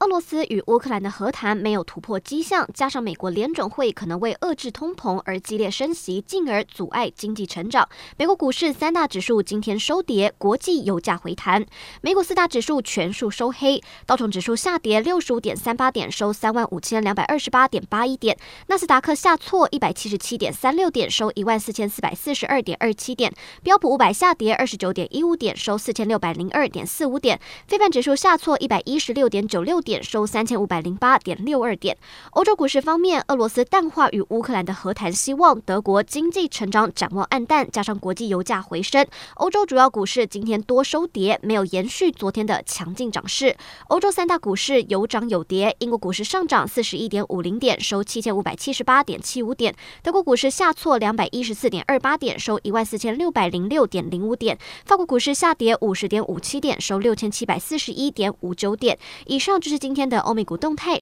俄罗斯与乌克兰的和谈没有突破迹象，加上美国联准会可能为遏制通膨而激烈升息，进而阻碍经济成长。美国股市三大指数今天收跌，国际油价回弹。美股四大指数全数收黑，道琼指数下跌六十五点三八点，收三万五千两百二十八点八一点；纳斯达克下挫一百七十七点三六点，收一万四千四百四十二点二七点；标普五百下跌二十九点一五点，收四千六百零二点四五点；非半指数下挫一百一十六点九六点。点收三千五百零八点六二点。欧洲股市方面，俄罗斯淡化与乌克兰的和谈希望，德国经济成长展望黯淡，加上国际油价回升，欧洲主要股市今天多收跌，没有延续昨天的强劲涨势。欧洲三大股市有涨有跌，英国股市上涨四十一点五零点，收七千五百七十八点七五点；德国股市下挫两百一十四点二八点，收一万四千六百零六点零五点；法国股市下跌五十点五七点，收六千七百四十一点五九点。以上就是。今天的欧美股动态，